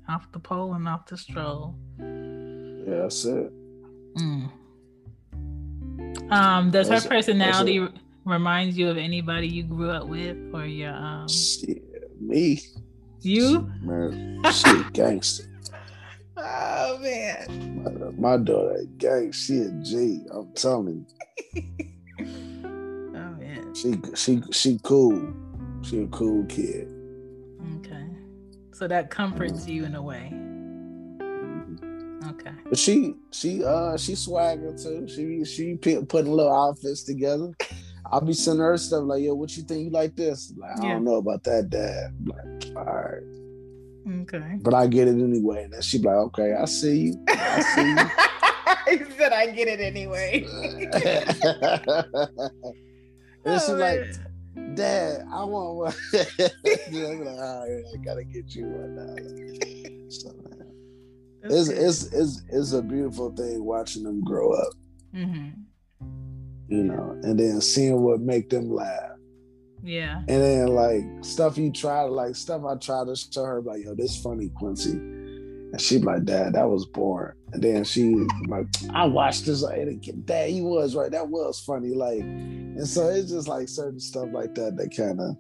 Off the pole and off the stroll. Yeah, that's it. Mm. Um, does that's her personality reminds you of anybody you grew up with or your um Shit, me. You? Man. Shit gangster. Oh man. My, my daughter gang she a G I'm telling you. Oh man. She she she cool. She a cool kid okay so that comforts you in a way okay but she she uh she swagger too she she putting little outfits together I'll be sending her stuff like, yo, what you think? You like this? Like, I yeah. don't know about that, Dad. I'm like, all right. Okay. But I get it anyway. And then she be like, okay, I see you. I see you. he said I get it anyway. and she's oh, like, Dad, I want one. I'm like, all right, I gotta get you one now. So, it's, it's, it's, it's a beautiful thing watching them grow up. Mm-hmm you know, and then seeing what make them laugh. Yeah. And then like stuff you try to like stuff I try to show her like, yo, this funny Quincy. And she'd be like, Dad, that was boring. And then she like, I watched this like Dad, he was right. That was funny. Like, and so it's just like certain stuff like that that kind of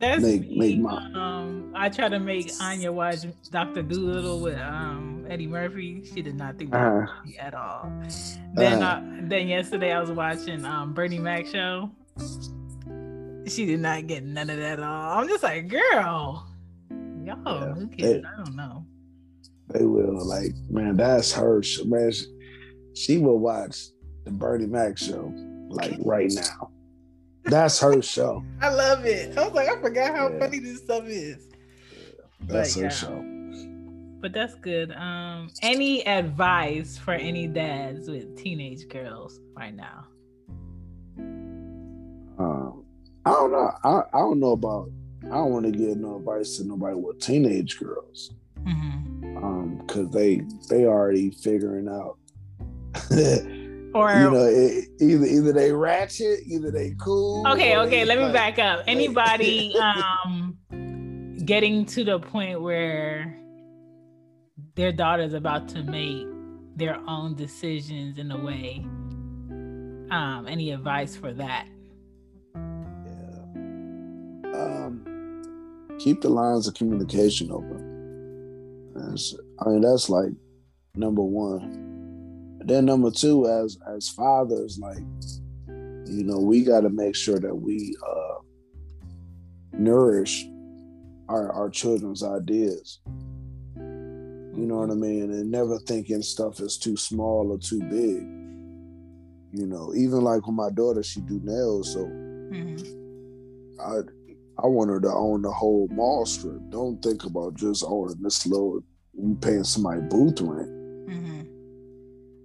that's make, me. make my um I try to make Anya watch Dr. Dolittle with um Eddie Murphy. She did not think uh-huh. at all. Then uh-huh. uh, then yesterday I was watching um Bernie Mac show. She did not get none of that at all. I'm just like, girl, y'all, yeah, who cares? They, I don't know. They will like, man, that's her. Man, she, she will watch the Bernie Mac show like right now. That's her show. I love it. I was like, I forgot how yeah. funny this stuff is. Yeah, that's but, her yeah. show. But that's good. Um, any advice for any dads with teenage girls right now? Um, I don't know. I, I don't know about. I don't want to give no advice to nobody with teenage girls, mm-hmm. Um, because they they already figuring out or you know, it, either either they ratchet, either they cool. Okay, okay. Let me back up. Anybody um getting to the point where their daughter's about to make their own decisions in a way. Um, any advice for that? Yeah. Um, keep the lines of communication open. I mean, that's like number one then number two, as as fathers, like you know, we got to make sure that we uh, nourish our our children's ideas. You know what I mean, and never thinking stuff is too small or too big. You know, even like with my daughter, she do nails, so mm-hmm. I I want her to own the whole mall strip. Don't think about just owning this little you paying somebody booth rent mm-hmm.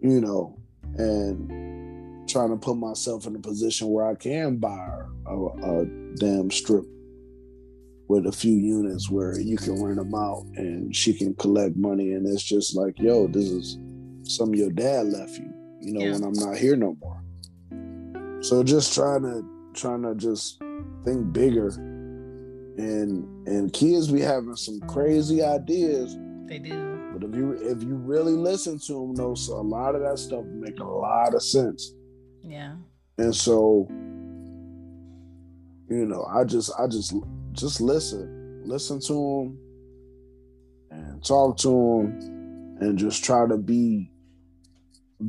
you know, and trying to put myself in a position where I can buy a, a damn strip with a few units where you can rent them out and she can collect money and it's just like, yo, this is some your dad left you, you know, yeah. when I'm not here no more. So just trying to trying to just think bigger. And and kids be having some crazy ideas. They do. But if you if you really listen to them, though, so a lot of that stuff make a lot of sense. Yeah. And so, you know, I just I just just listen, listen to them, and talk to them, and just try to be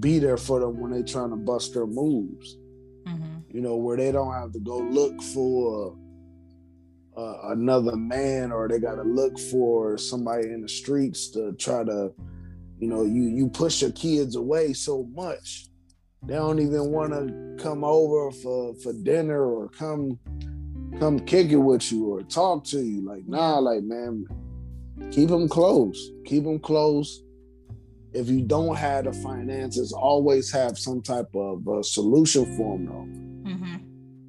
be there for them when they trying to bust their moves. hmm You know, where they don't have to go look for uh, another man or they got to look for somebody in the streets to try to, you know, you you push your kids away so much. They don't even want to come over for for dinner or come come kick it with you or talk to you. Like, nah, like man, keep them close. Keep them close. If you don't have the finances, always have some type of uh, solution for them though hmm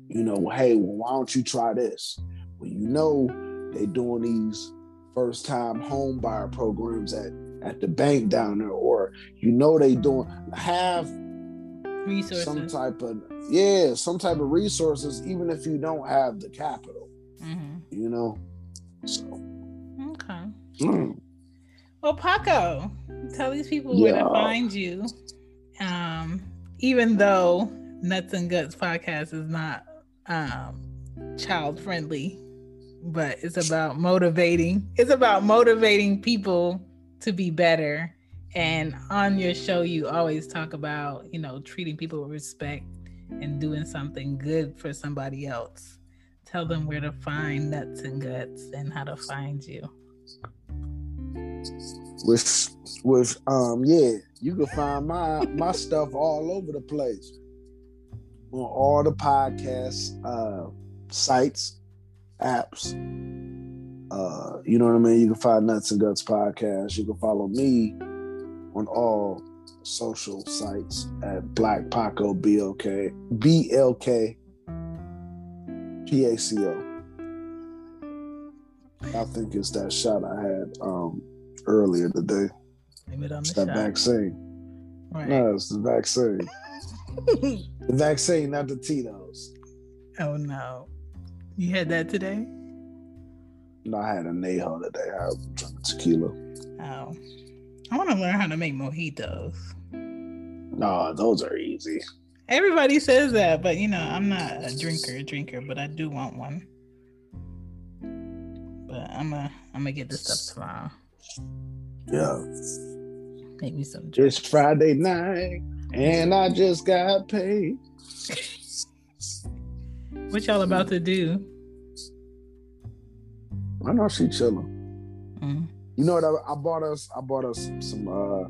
you know, hey, well, why don't you try this? Well, you know, they're doing these first time home buyer programs at at the bank down there, or you know they doing have Resources. some type of yeah, some type of resources, even if you don't have the capital, hmm you know. So Okay. mm, Well, Paco, tell these people where to find you. Um, even though Nuts and Guts podcast is not um child friendly, but it's about motivating. It's about motivating people to be better. And on your show, you always talk about, you know, treating people with respect and doing something good for somebody else. Tell them where to find Nuts and Guts and how to find you. with with um yeah, you can find my my stuff all over the place on all the podcast uh sites, apps. Uh, you know what I mean? You can find Nuts and Guts podcast. You can follow me on all social sites at Black Paco BLK BLK PACO. I think it's that shot I had um earlier today. Name it on It's the that show. vaccine. Right. No, it's the vaccine. the vaccine, not the Tito's. oh no. You had that today? No, I had a Neho today. I was drinking tequila. Oh. I want to learn how to make mojitos. No, those are easy. Everybody says that, but you know, I'm not a drinker, drinker, but I do want one. But I'm a I'm gonna get this stuff tomorrow. Yeah. Make me some It's. Friday night and I just got paid. What y'all about to do? I know she chilling. Mm. You know what? I, I bought us. I bought us some uh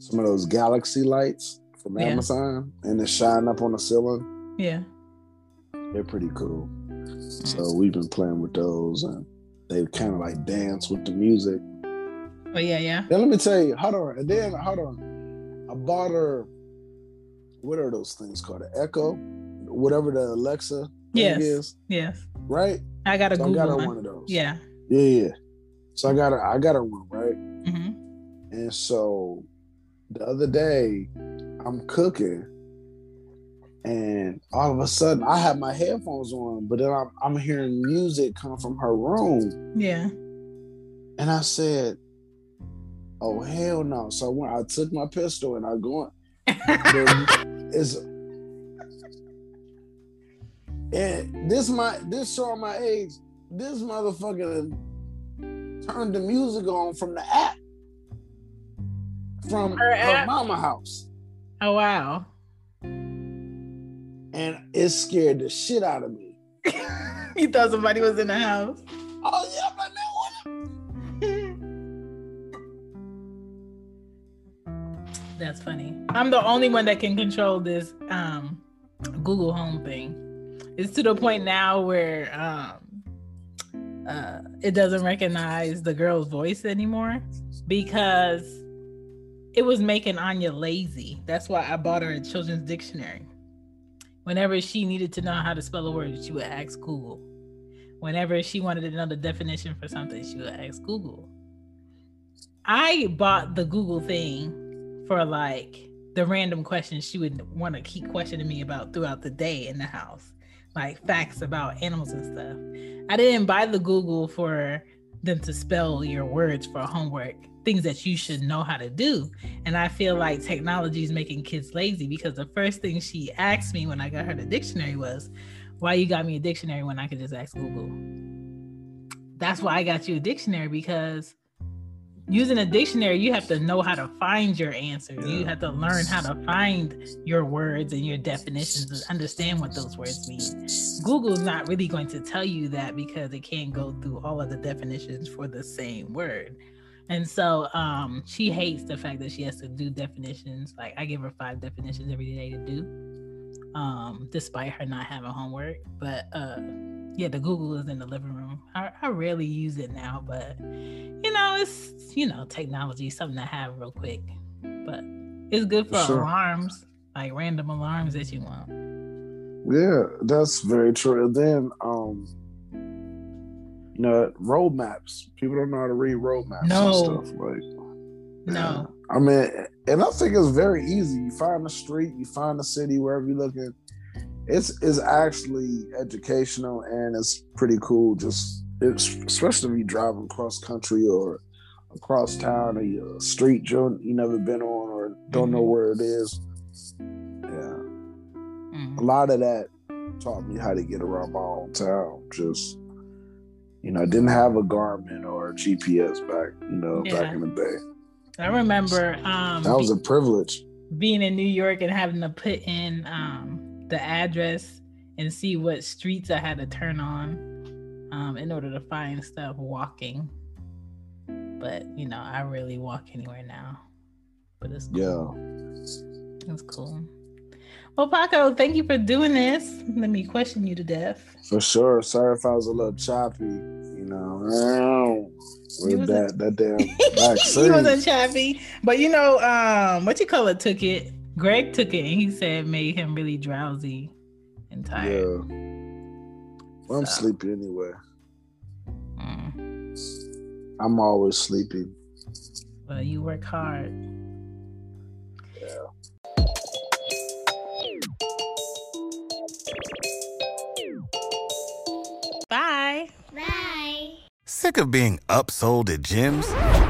some of those galaxy lights from Yeah. Amazon, and they shine up on the ceiling. Yeah. They're pretty cool. So we've been playing with those, and they kind of like dance with the music. Oh yeah, yeah. Then let me tell you, hold on, and then hold on. I bought her. What are those things called? An Echo, whatever the Alexa thing Yes. is, Yes. right? I got a So I Google got one. one of those. Yeah. yeah, yeah. So I got her. I got her one, right? hmm And so the other day, I'm cooking, and all of a sudden, I have my headphones on, but then I'm, I'm hearing music come from her room, Yeah. and I said, "Oh hell no!" So I. I took my pistol and I go. It's and this my this showing my age. This motherfucker turned the music on from the app from Her her, app? mama house, oh wow. and it scared the shit out of me. you thought somebody was in the house. Oh yeah, but that one. That's funny. I'm the only one that can control this um Google Home thing. It's to the point now where um uh it doesn't recognize the girl's voice anymore because it was making Anya lazy. That's why I bought her a children's dictionary. Whenever she needed to know how to spell a word, she would ask Google. Whenever she wanted to know the definition for something, she would ask Google. I bought the Google thing for like the random questions she would want to keep questioning me about throughout the day in the house. Like facts about animals and stuff. I didn't buy the Google for them to spell your words for homework, things that you should know how to do. And I feel like technology is making kids lazy because the first thing she asked me when I got her the dictionary was, Why you got me a dictionary when I could just ask Google? That's why I got you a dictionary because using a dictionary, you have to know how to find your answers. You have to learn how to find your words and your definitions and understand what those words mean. Google's not really going to tell you that because it can't go through all of the definitions for the same word. And so um, she hates the fact that she has to do definitions. Like I give her five definitions every day to do, um, despite her not having homework. But uh, yeah, the Google is in the living room. I, I rarely use it now, but you know, it's you know, technology, something to have real quick. But it's good for sure. alarms, like random alarms that you want. Yeah, that's very true. And then um you know, roadmaps. People don't know how to read roadmaps no. and stuff. Like no. I mean, and I think it's very easy. You find the street, you find the city, wherever you're looking. It's is actually educational and it's pretty cool. Just it's, especially if you're driving cross country or across town or your street you you never been on or don't mm-hmm. know where it is. Yeah, mm-hmm. a lot of that taught me how to get around my own town. Just you know, I didn't have a Garmin or a GPS back, you know, yeah. back in the day. I remember um that was a privilege. Being in New York and having to put in um the address and see what streets I had to turn on um in order to find stuff walking. But you know, I really walk anywhere now. But it's cool. Yeah. It's cool. Well, Paco, thank you for doing this. Let me question you to death. For sure. Sorry if I was a little choppy. You know, with that that damn he wasn't choppy, but you know, um, what you call it took it. Greg took it, and he said it made him really drowsy and tired. Yeah. Well, I'm so. sleepy anyway. Mm. I'm always sleepy. Well, you work hard. Yeah. Bye. Bye. Sick of being upsold at gyms?